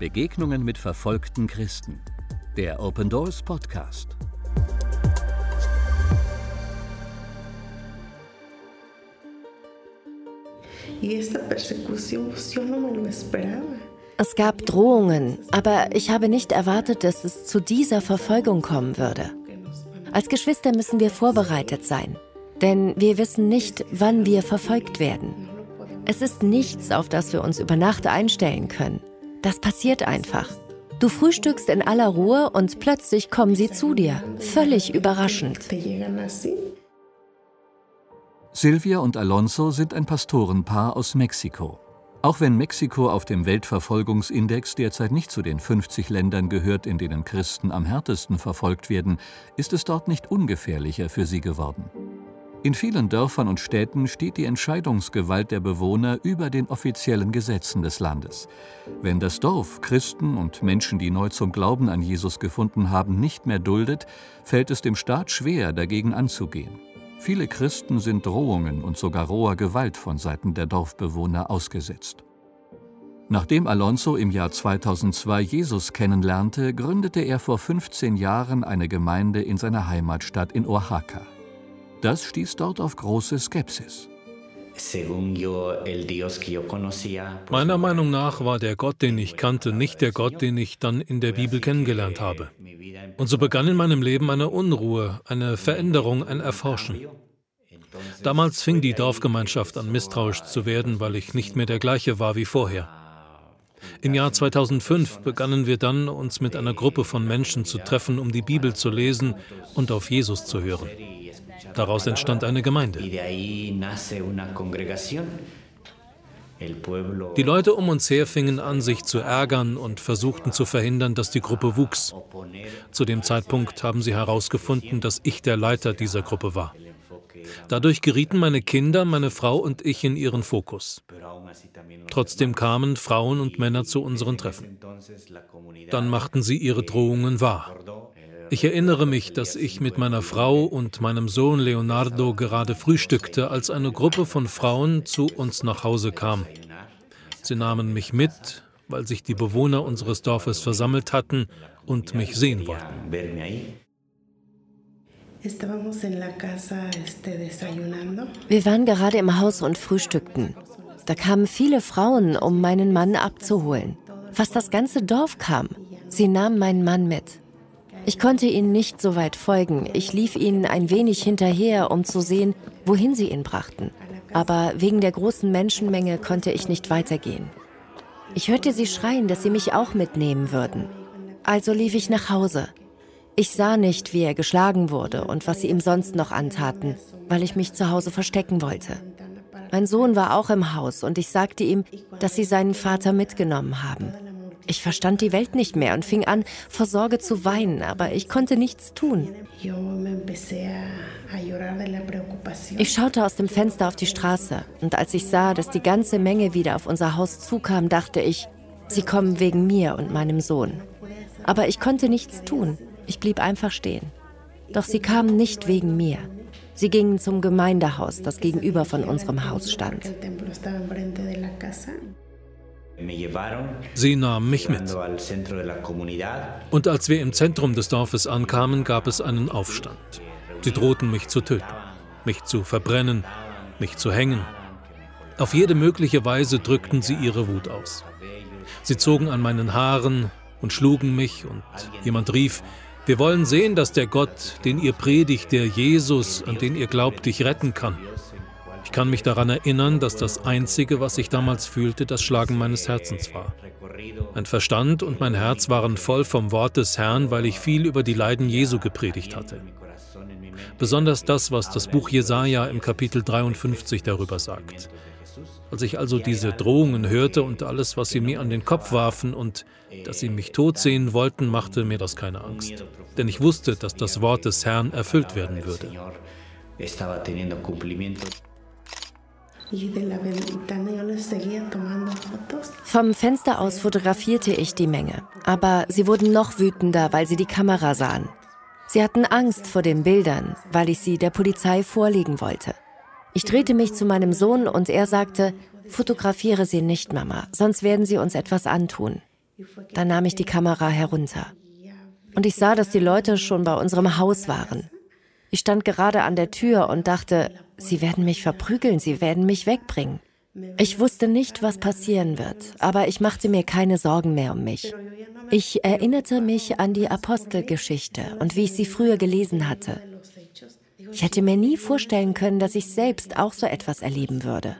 Begegnungen mit verfolgten Christen. Der Open Doors Podcast. Es gab Drohungen, aber ich habe nicht erwartet, dass es zu dieser Verfolgung kommen würde. Als Geschwister müssen wir vorbereitet sein, denn wir wissen nicht, wann wir verfolgt werden. Es ist nichts, auf das wir uns über Nacht einstellen können. Das passiert einfach. Du frühstückst in aller Ruhe und plötzlich kommen sie zu dir. Völlig überraschend. Silvia und Alonso sind ein Pastorenpaar aus Mexiko. Auch wenn Mexiko auf dem Weltverfolgungsindex derzeit nicht zu den 50 Ländern gehört, in denen Christen am härtesten verfolgt werden, ist es dort nicht ungefährlicher für sie geworden. In vielen Dörfern und Städten steht die Entscheidungsgewalt der Bewohner über den offiziellen Gesetzen des Landes. Wenn das Dorf Christen und Menschen, die neu zum Glauben an Jesus gefunden haben, nicht mehr duldet, fällt es dem Staat schwer, dagegen anzugehen. Viele Christen sind Drohungen und sogar roher Gewalt von Seiten der Dorfbewohner ausgesetzt. Nachdem Alonso im Jahr 2002 Jesus kennenlernte, gründete er vor 15 Jahren eine Gemeinde in seiner Heimatstadt in Oaxaca. Das stieß dort auf große Skepsis. Meiner Meinung nach war der Gott, den ich kannte, nicht der Gott, den ich dann in der Bibel kennengelernt habe. Und so begann in meinem Leben eine Unruhe, eine Veränderung, ein Erforschen. Damals fing die Dorfgemeinschaft an, misstrauisch zu werden, weil ich nicht mehr der gleiche war wie vorher. Im Jahr 2005 begannen wir dann, uns mit einer Gruppe von Menschen zu treffen, um die Bibel zu lesen und auf Jesus zu hören. Daraus entstand eine Gemeinde. Die Leute um uns her fingen an, sich zu ärgern und versuchten zu verhindern, dass die Gruppe wuchs. Zu dem Zeitpunkt haben sie herausgefunden, dass ich der Leiter dieser Gruppe war. Dadurch gerieten meine Kinder, meine Frau und ich in ihren Fokus. Trotzdem kamen Frauen und Männer zu unseren Treffen. Dann machten sie ihre Drohungen wahr. Ich erinnere mich, dass ich mit meiner Frau und meinem Sohn Leonardo gerade frühstückte, als eine Gruppe von Frauen zu uns nach Hause kam. Sie nahmen mich mit, weil sich die Bewohner unseres Dorfes versammelt hatten und mich sehen wollten. Wir waren gerade im Haus und frühstückten. Da kamen viele Frauen, um meinen Mann abzuholen. Fast das ganze Dorf kam. Sie nahmen meinen Mann mit. Ich konnte ihnen nicht so weit folgen. Ich lief ihnen ein wenig hinterher, um zu sehen, wohin sie ihn brachten. Aber wegen der großen Menschenmenge konnte ich nicht weitergehen. Ich hörte sie schreien, dass sie mich auch mitnehmen würden. Also lief ich nach Hause. Ich sah nicht, wie er geschlagen wurde und was sie ihm sonst noch antaten, weil ich mich zu Hause verstecken wollte. Mein Sohn war auch im Haus und ich sagte ihm, dass sie seinen Vater mitgenommen haben. Ich verstand die Welt nicht mehr und fing an, vor Sorge zu weinen, aber ich konnte nichts tun. Ich schaute aus dem Fenster auf die Straße und als ich sah, dass die ganze Menge wieder auf unser Haus zukam, dachte ich, sie kommen wegen mir und meinem Sohn. Aber ich konnte nichts tun. Ich blieb einfach stehen. Doch sie kamen nicht wegen mir. Sie gingen zum Gemeindehaus, das gegenüber von unserem Haus stand. Sie nahmen mich mit. Und als wir im Zentrum des Dorfes ankamen, gab es einen Aufstand. Sie drohten mich zu töten, mich zu verbrennen, mich zu hängen. Auf jede mögliche Weise drückten sie ihre Wut aus. Sie zogen an meinen Haaren und schlugen mich und jemand rief, wir wollen sehen, dass der Gott, den ihr predigt, der Jesus, an den ihr glaubt, dich retten kann. Ich kann mich daran erinnern, dass das Einzige, was ich damals fühlte, das Schlagen meines Herzens war. Mein Verstand und mein Herz waren voll vom Wort des Herrn, weil ich viel über die Leiden Jesu gepredigt hatte. Besonders das, was das Buch Jesaja im Kapitel 53 darüber sagt. Als ich also diese Drohungen hörte und alles, was sie mir an den Kopf warfen und dass sie mich tot sehen wollten, machte mir das keine Angst. Denn ich wusste, dass das Wort des Herrn erfüllt werden würde. Vom Fenster aus fotografierte ich die Menge, aber sie wurden noch wütender, weil sie die Kamera sahen. Sie hatten Angst vor den Bildern, weil ich sie der Polizei vorlegen wollte. Ich drehte mich zu meinem Sohn und er sagte, fotografiere sie nicht, Mama, sonst werden sie uns etwas antun. Dann nahm ich die Kamera herunter. Und ich sah, dass die Leute schon bei unserem Haus waren. Ich stand gerade an der Tür und dachte, sie werden mich verprügeln, sie werden mich wegbringen. Ich wusste nicht, was passieren wird, aber ich machte mir keine Sorgen mehr um mich. Ich erinnerte mich an die Apostelgeschichte und wie ich sie früher gelesen hatte. Ich hätte mir nie vorstellen können, dass ich selbst auch so etwas erleben würde.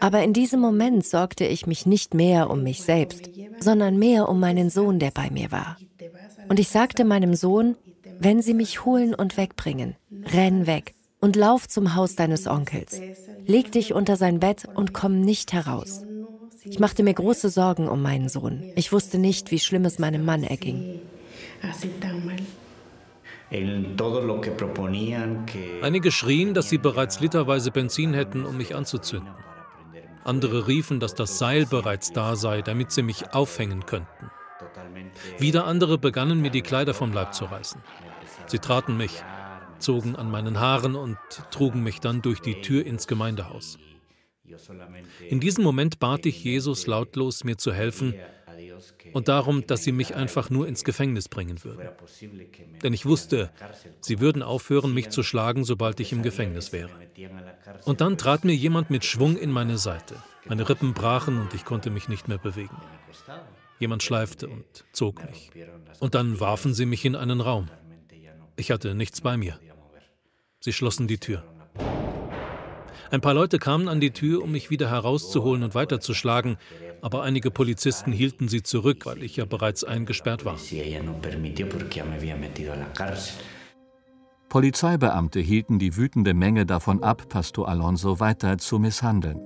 Aber in diesem Moment sorgte ich mich nicht mehr um mich selbst, sondern mehr um meinen Sohn, der bei mir war. Und ich sagte meinem Sohn, wenn sie mich holen und wegbringen, renn weg und lauf zum Haus deines Onkels. Leg dich unter sein Bett und komm nicht heraus. Ich machte mir große Sorgen um meinen Sohn. Ich wusste nicht, wie schlimm es meinem Mann erging. Einige schrien, dass sie bereits literweise Benzin hätten, um mich anzuzünden. Andere riefen, dass das Seil bereits da sei, damit sie mich aufhängen könnten. Wieder andere begannen mir die Kleider vom Leib zu reißen. Sie traten mich, zogen an meinen Haaren und trugen mich dann durch die Tür ins Gemeindehaus. In diesem Moment bat ich Jesus lautlos, mir zu helfen und darum, dass sie mich einfach nur ins Gefängnis bringen würden. Denn ich wusste, sie würden aufhören, mich zu schlagen, sobald ich im Gefängnis wäre. Und dann trat mir jemand mit Schwung in meine Seite. Meine Rippen brachen und ich konnte mich nicht mehr bewegen. Jemand schleifte und zog mich. Und dann warfen sie mich in einen Raum. Ich hatte nichts bei mir. Sie schlossen die Tür. Ein paar Leute kamen an die Tür, um mich wieder herauszuholen und weiterzuschlagen, aber einige Polizisten hielten sie zurück, weil ich ja bereits eingesperrt war. Polizeibeamte hielten die wütende Menge davon ab, Pastor Alonso weiter zu misshandeln.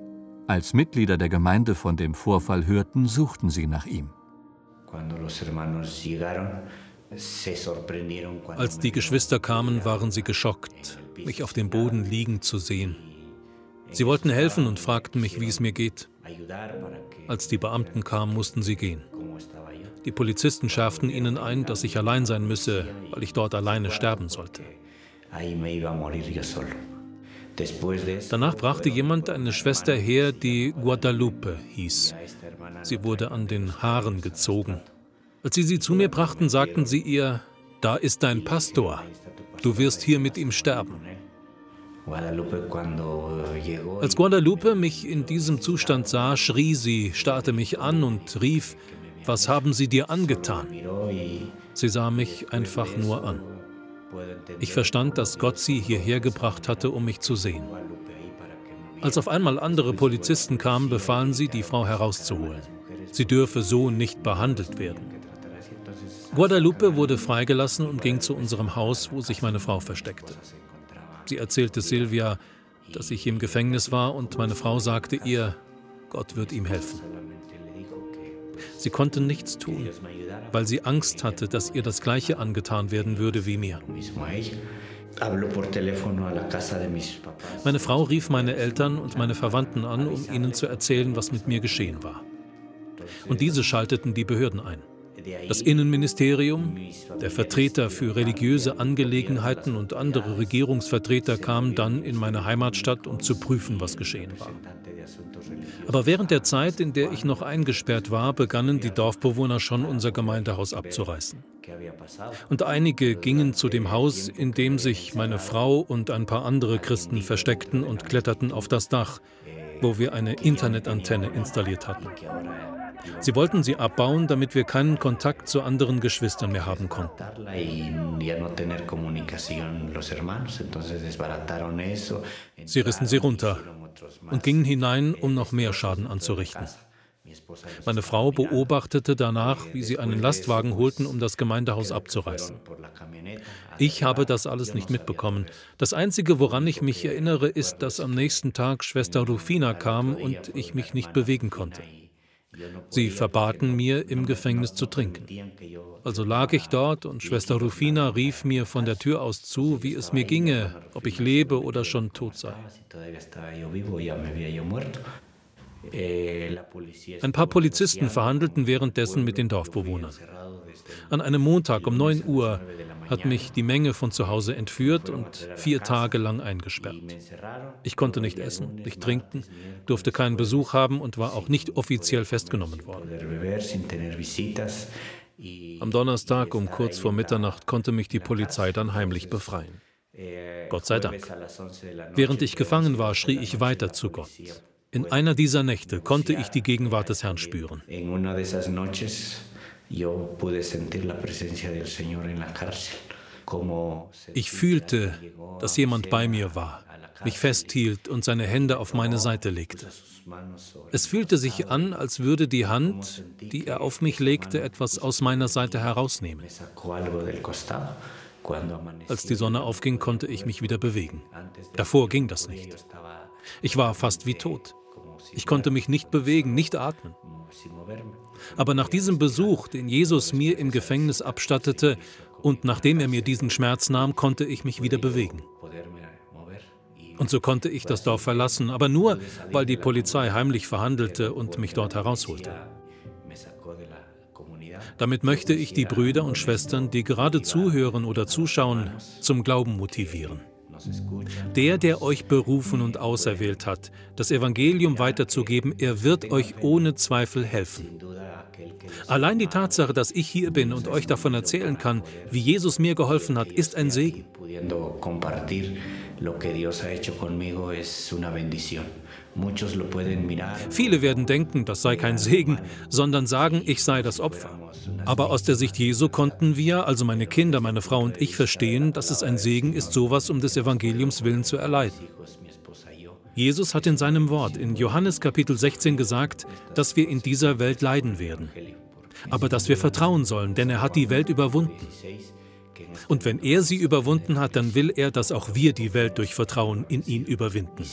Als Mitglieder der Gemeinde von dem Vorfall hörten, suchten sie nach ihm. Als die Geschwister kamen, waren sie geschockt, mich auf dem Boden liegen zu sehen. Sie wollten helfen und fragten mich, wie es mir geht. Als die Beamten kamen, mussten sie gehen. Die Polizisten schärften ihnen ein, dass ich allein sein müsse, weil ich dort alleine sterben sollte. Danach brachte jemand eine Schwester her, die Guadalupe hieß. Sie wurde an den Haaren gezogen. Als sie sie zu mir brachten, sagten sie ihr, da ist dein Pastor, du wirst hier mit ihm sterben. Als Guadalupe mich in diesem Zustand sah, schrie sie, starrte mich an und rief, was haben sie dir angetan? Sie sah mich einfach nur an. Ich verstand, dass Gott sie hierher gebracht hatte, um mich zu sehen. Als auf einmal andere Polizisten kamen, befahlen sie, die Frau herauszuholen. Sie dürfe so nicht behandelt werden. Guadalupe wurde freigelassen und ging zu unserem Haus, wo sich meine Frau versteckte. Sie erzählte Silvia, dass ich im Gefängnis war und meine Frau sagte ihr, Gott wird ihm helfen. Sie konnte nichts tun, weil sie Angst hatte, dass ihr das gleiche angetan werden würde wie mir. Meine Frau rief meine Eltern und meine Verwandten an, um ihnen zu erzählen, was mit mir geschehen war. Und diese schalteten die Behörden ein. Das Innenministerium, der Vertreter für religiöse Angelegenheiten und andere Regierungsvertreter kamen dann in meine Heimatstadt, um zu prüfen, was geschehen war. Aber während der Zeit, in der ich noch eingesperrt war, begannen die Dorfbewohner schon unser Gemeindehaus abzureißen. Und einige gingen zu dem Haus, in dem sich meine Frau und ein paar andere Christen versteckten und kletterten auf das Dach, wo wir eine Internetantenne installiert hatten. Sie wollten sie abbauen, damit wir keinen Kontakt zu anderen Geschwistern mehr haben konnten. Sie rissen sie runter und gingen hinein, um noch mehr Schaden anzurichten. Meine Frau beobachtete danach, wie sie einen Lastwagen holten, um das Gemeindehaus abzureißen. Ich habe das alles nicht mitbekommen. Das Einzige, woran ich mich erinnere, ist, dass am nächsten Tag Schwester Rufina kam und ich mich nicht bewegen konnte. Sie verbaten mir, im Gefängnis zu trinken. Also lag ich dort und Schwester Rufina rief mir von der Tür aus zu, wie es mir ginge, ob ich lebe oder schon tot sei. Ein paar Polizisten verhandelten währenddessen mit den Dorfbewohnern. An einem Montag um 9 Uhr hat mich die Menge von zu Hause entführt und vier Tage lang eingesperrt. Ich konnte nicht essen, nicht trinken, durfte keinen Besuch haben und war auch nicht offiziell festgenommen worden. Am Donnerstag um kurz vor Mitternacht konnte mich die Polizei dann heimlich befreien. Gott sei Dank. Während ich gefangen war, schrie ich weiter zu Gott. In einer dieser Nächte konnte ich die Gegenwart des Herrn spüren. Ich fühlte, dass jemand bei mir war, mich festhielt und seine Hände auf meine Seite legte. Es fühlte sich an, als würde die Hand, die er auf mich legte, etwas aus meiner Seite herausnehmen. Als die Sonne aufging, konnte ich mich wieder bewegen. Davor ging das nicht. Ich war fast wie tot. Ich konnte mich nicht bewegen, nicht atmen. Aber nach diesem Besuch, den Jesus mir im Gefängnis abstattete, und nachdem er mir diesen Schmerz nahm, konnte ich mich wieder bewegen. Und so konnte ich das Dorf verlassen, aber nur, weil die Polizei heimlich verhandelte und mich dort herausholte. Damit möchte ich die Brüder und Schwestern, die gerade zuhören oder zuschauen, zum Glauben motivieren. Der, der euch berufen und auserwählt hat, das Evangelium weiterzugeben, er wird euch ohne Zweifel helfen. Allein die Tatsache, dass ich hier bin und euch davon erzählen kann, wie Jesus mir geholfen hat, ist ein Segen. Viele werden denken, das sei kein Segen, sondern sagen, ich sei das Opfer. Aber aus der Sicht Jesu konnten wir, also meine Kinder, meine Frau und ich, verstehen, dass es ein Segen ist, sowas um des Evangeliums willen zu erleiden. Jesus hat in seinem Wort in Johannes Kapitel 16 gesagt, dass wir in dieser Welt leiden werden, aber dass wir vertrauen sollen, denn er hat die Welt überwunden. Und wenn er sie überwunden hat, dann will er, dass auch wir die Welt durch Vertrauen in ihn überwinden.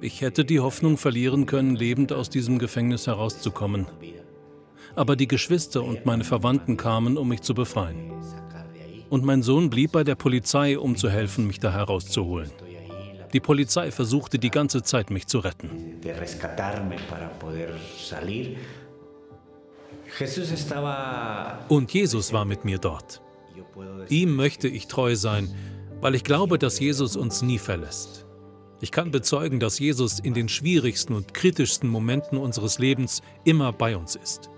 Ich hätte die Hoffnung verlieren können, lebend aus diesem Gefängnis herauszukommen. Aber die Geschwister und meine Verwandten kamen, um mich zu befreien. Und mein Sohn blieb bei der Polizei, um zu helfen, mich da herauszuholen. Die Polizei versuchte die ganze Zeit, mich zu retten. Und Jesus war mit mir dort. Ihm möchte ich treu sein, weil ich glaube, dass Jesus uns nie verlässt. Ich kann bezeugen, dass Jesus in den schwierigsten und kritischsten Momenten unseres Lebens immer bei uns ist.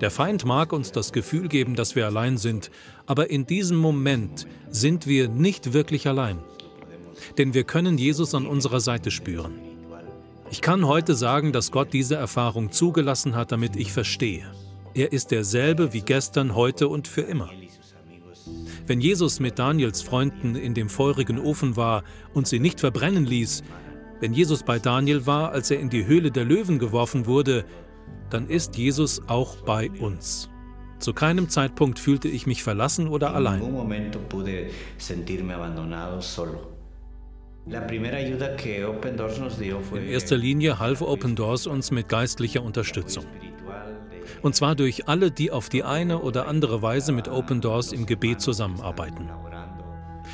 Der Feind mag uns das Gefühl geben, dass wir allein sind, aber in diesem Moment sind wir nicht wirklich allein. Denn wir können Jesus an unserer Seite spüren. Ich kann heute sagen, dass Gott diese Erfahrung zugelassen hat, damit ich verstehe. Er ist derselbe wie gestern, heute und für immer. Wenn Jesus mit Daniels Freunden in dem feurigen Ofen war und sie nicht verbrennen ließ, wenn Jesus bei Daniel war, als er in die Höhle der Löwen geworfen wurde, dann ist Jesus auch bei uns. Zu keinem Zeitpunkt fühlte ich mich verlassen oder allein. In erster Linie half Open Doors uns mit geistlicher Unterstützung. Und zwar durch alle, die auf die eine oder andere Weise mit Open Doors im Gebet zusammenarbeiten.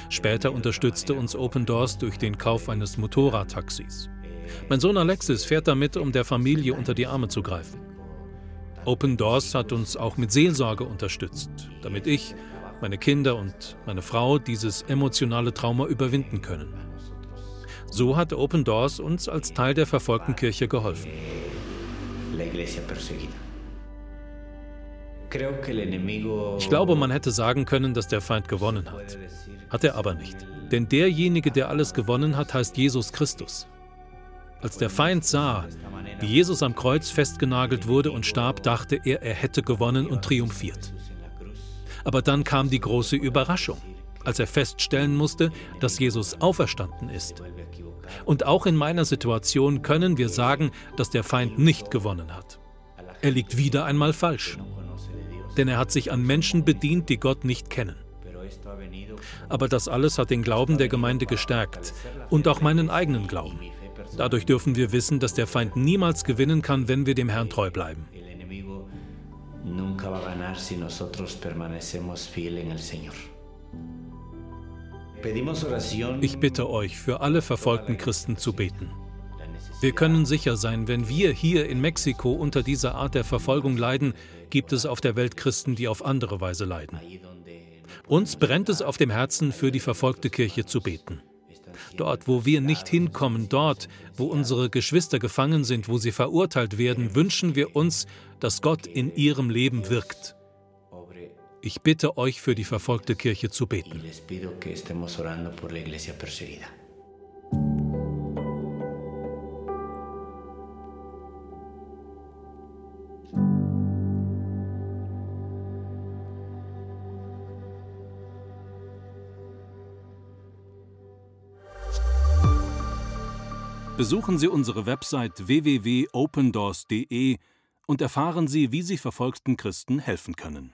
Später unterstützte uns Open Doors durch den Kauf eines Motorradtaxis. Mein Sohn Alexis fährt damit, um der Familie unter die Arme zu greifen. Open Doors hat uns auch mit Seelsorge unterstützt, damit ich, meine Kinder und meine Frau dieses emotionale Trauma überwinden können. So hat Open Doors uns als Teil der verfolgten Kirche geholfen. Ich glaube, man hätte sagen können, dass der Feind gewonnen hat. Hat er aber nicht. Denn derjenige, der alles gewonnen hat, heißt Jesus Christus. Als der Feind sah, wie Jesus am Kreuz festgenagelt wurde und starb, dachte er, er hätte gewonnen und triumphiert. Aber dann kam die große Überraschung als er feststellen musste, dass Jesus auferstanden ist. Und auch in meiner Situation können wir sagen, dass der Feind nicht gewonnen hat. Er liegt wieder einmal falsch. Denn er hat sich an Menschen bedient, die Gott nicht kennen. Aber das alles hat den Glauben der Gemeinde gestärkt und auch meinen eigenen Glauben. Dadurch dürfen wir wissen, dass der Feind niemals gewinnen kann, wenn wir dem Herrn treu bleiben. Nunca va a ganar si nosotros permanecemos fiel en el Señor. Ich bitte euch, für alle verfolgten Christen zu beten. Wir können sicher sein, wenn wir hier in Mexiko unter dieser Art der Verfolgung leiden, gibt es auf der Welt Christen, die auf andere Weise leiden. Uns brennt es auf dem Herzen, für die verfolgte Kirche zu beten. Dort, wo wir nicht hinkommen, dort, wo unsere Geschwister gefangen sind, wo sie verurteilt werden, wünschen wir uns, dass Gott in ihrem Leben wirkt. Ich bitte euch, für die verfolgte Kirche zu beten. Besuchen Sie unsere Website www.opendoors.de und erfahren Sie, wie Sie verfolgten Christen helfen können.